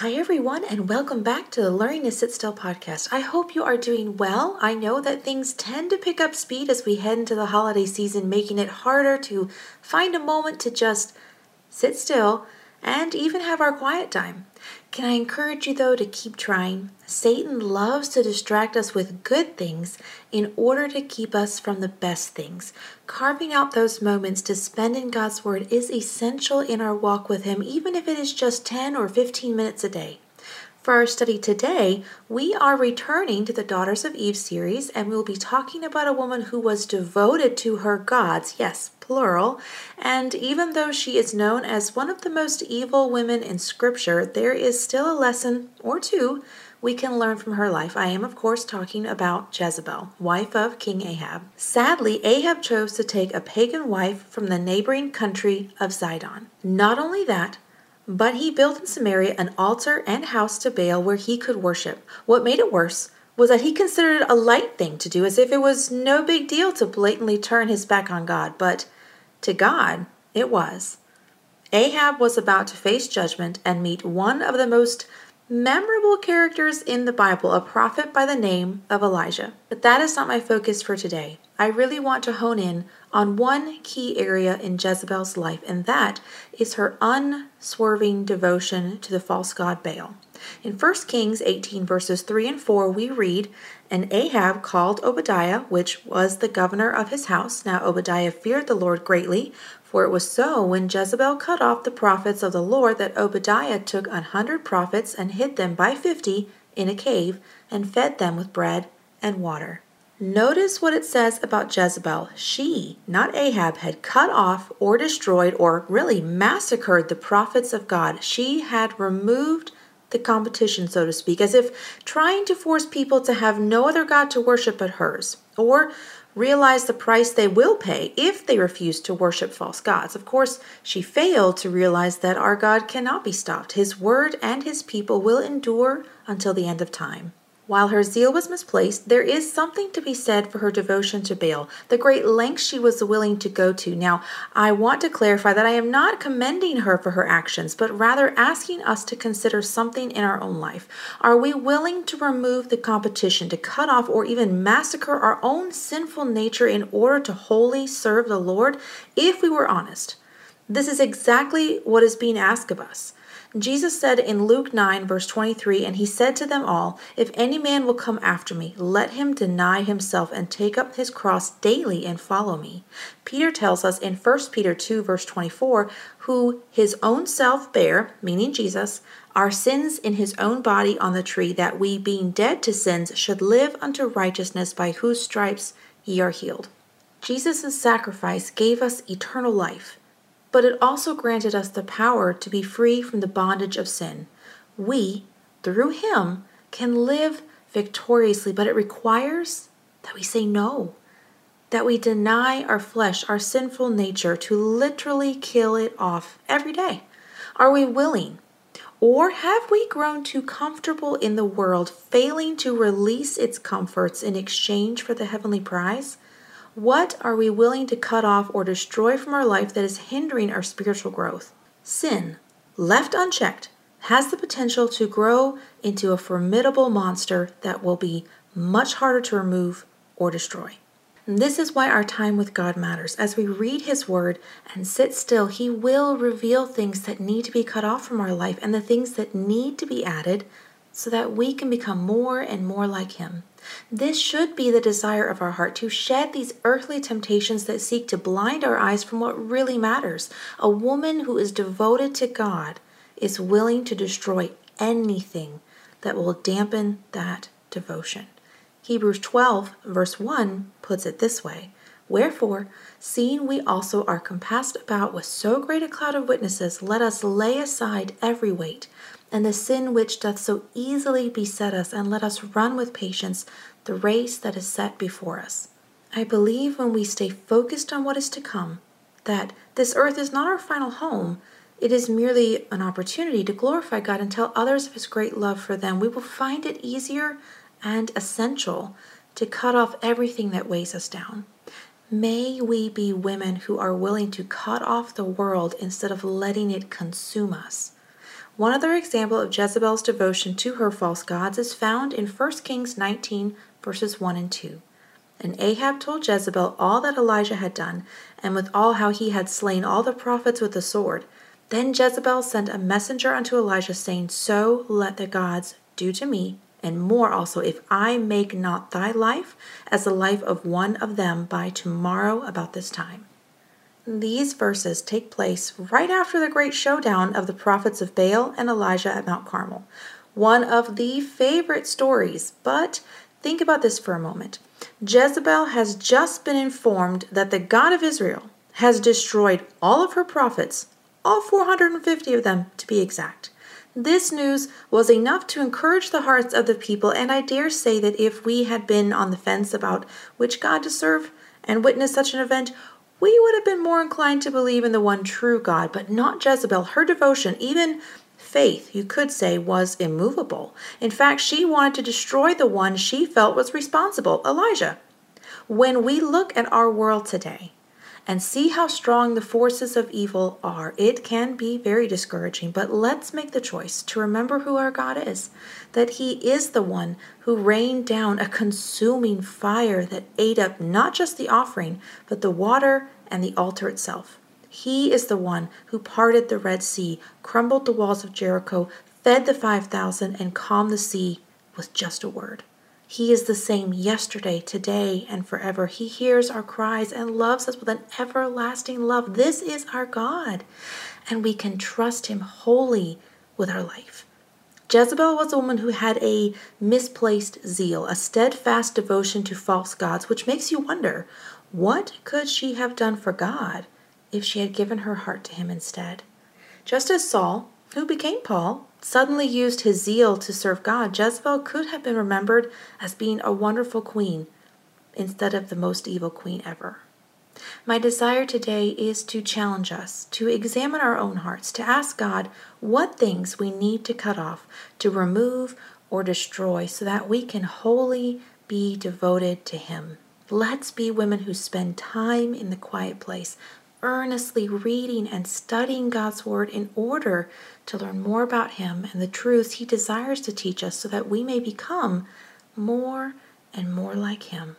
Hi, everyone, and welcome back to the Learning to Sit Still podcast. I hope you are doing well. I know that things tend to pick up speed as we head into the holiday season, making it harder to find a moment to just sit still and even have our quiet time. Can I encourage you, though, to keep trying? Satan loves to distract us with good things in order to keep us from the best things. Carving out those moments to spend in God's Word is essential in our walk with Him, even if it is just 10 or 15 minutes a day. For our study today, we are returning to the Daughters of Eve series, and we'll be talking about a woman who was devoted to her gods, yes, plural. And even though she is known as one of the most evil women in Scripture, there is still a lesson or two we can learn from her life. I am, of course, talking about Jezebel, wife of King Ahab. Sadly, Ahab chose to take a pagan wife from the neighboring country of Zidon. Not only that, but he built in Samaria an altar and house to Baal where he could worship. What made it worse was that he considered it a light thing to do, as if it was no big deal to blatantly turn his back on God. But to God, it was. Ahab was about to face judgment and meet one of the most memorable characters in the Bible, a prophet by the name of Elijah. But that is not my focus for today. I really want to hone in on one key area in Jezebel's life, and that is her unswerving devotion to the false god Baal. In 1 Kings 18, verses 3 and 4, we read, And Ahab called Obadiah, which was the governor of his house. Now Obadiah feared the Lord greatly, for it was so when Jezebel cut off the prophets of the Lord that Obadiah took an hundred prophets and hid them by fifty in a cave, and fed them with bread and water. Notice what it says about Jezebel. She, not Ahab, had cut off or destroyed or really massacred the prophets of God. She had removed the competition, so to speak, as if trying to force people to have no other God to worship but hers, or realize the price they will pay if they refuse to worship false gods. Of course, she failed to realize that our God cannot be stopped. His word and his people will endure until the end of time. While her zeal was misplaced, there is something to be said for her devotion to Baal, the great lengths she was willing to go to. Now, I want to clarify that I am not commending her for her actions, but rather asking us to consider something in our own life. Are we willing to remove the competition, to cut off or even massacre our own sinful nature in order to wholly serve the Lord? If we were honest, this is exactly what is being asked of us. Jesus said in Luke 9, verse 23, And he said to them all, If any man will come after me, let him deny himself and take up his cross daily and follow me. Peter tells us in 1 Peter 2, verse 24, Who his own self bare, meaning Jesus, our sins in his own body on the tree, that we, being dead to sins, should live unto righteousness, by whose stripes ye are healed. Jesus' sacrifice gave us eternal life but it also granted us the power to be free from the bondage of sin. We, through Him, can live victoriously, but it requires that we say no, that we deny our flesh, our sinful nature, to literally kill it off every day. Are we willing? Or have we grown too comfortable in the world, failing to release its comforts in exchange for the heavenly prize? What are we willing to cut off or destroy from our life that is hindering our spiritual growth? Sin, left unchecked, has the potential to grow into a formidable monster that will be much harder to remove or destroy. And this is why our time with God matters. As we read His Word and sit still, He will reveal things that need to be cut off from our life and the things that need to be added so that we can become more and more like Him. This should be the desire of our heart to shed these earthly temptations that seek to blind our eyes from what really matters. A woman who is devoted to God is willing to destroy anything that will dampen that devotion. Hebrews 12, verse 1 puts it this way Wherefore, seeing we also are compassed about with so great a cloud of witnesses, let us lay aside every weight and the sin which doth so easily beset us, and let us run with patience the race that is set before us. I believe when we stay focused on what is to come, that this earth is not our final home, it is merely an opportunity to glorify God and tell others of His great love for them, we will find it easier and essential to cut off everything that weighs us down. May we be women who are willing to cut off the world instead of letting it consume us. One other example of Jezebel's devotion to her false gods is found in 1 Kings 19, verses 1 and 2. And Ahab told Jezebel all that Elijah had done, and with all how he had slain all the prophets with the sword. Then Jezebel sent a messenger unto Elijah, saying, So let the gods do to me, and more also, if I make not thy life as the life of one of them by tomorrow about this time. These verses take place right after the great showdown of the prophets of Baal and Elijah at Mount Carmel. One of the favorite stories, but think about this for a moment. Jezebel has just been informed that the God of Israel has destroyed all of her prophets, all 450 of them to be exact. This news was enough to encourage the hearts of the people, and I dare say that if we had been on the fence about which God to serve and witness such an event, we would have been more inclined to believe in the one true God, but not Jezebel. Her devotion, even faith, you could say, was immovable. In fact, she wanted to destroy the one she felt was responsible, Elijah. When we look at our world today, and see how strong the forces of evil are, it can be very discouraging. But let's make the choice to remember who our God is that He is the one who rained down a consuming fire that ate up not just the offering, but the water and the altar itself. He is the one who parted the Red Sea, crumbled the walls of Jericho, fed the 5,000, and calmed the sea with just a word. He is the same yesterday, today, and forever. He hears our cries and loves us with an everlasting love. This is our God, and we can trust Him wholly with our life. Jezebel was a woman who had a misplaced zeal, a steadfast devotion to false gods, which makes you wonder what could she have done for God if she had given her heart to Him instead? Just as Saul, who became Paul, suddenly used his zeal to serve God, Jezebel could have been remembered as being a wonderful queen instead of the most evil queen ever. My desire today is to challenge us to examine our own hearts, to ask God what things we need to cut off, to remove or destroy, so that we can wholly be devoted to Him. Let's be women who spend time in the quiet place, earnestly reading and studying God's Word in order to learn more about Him and the truths He desires to teach us so that we may become more and more like Him.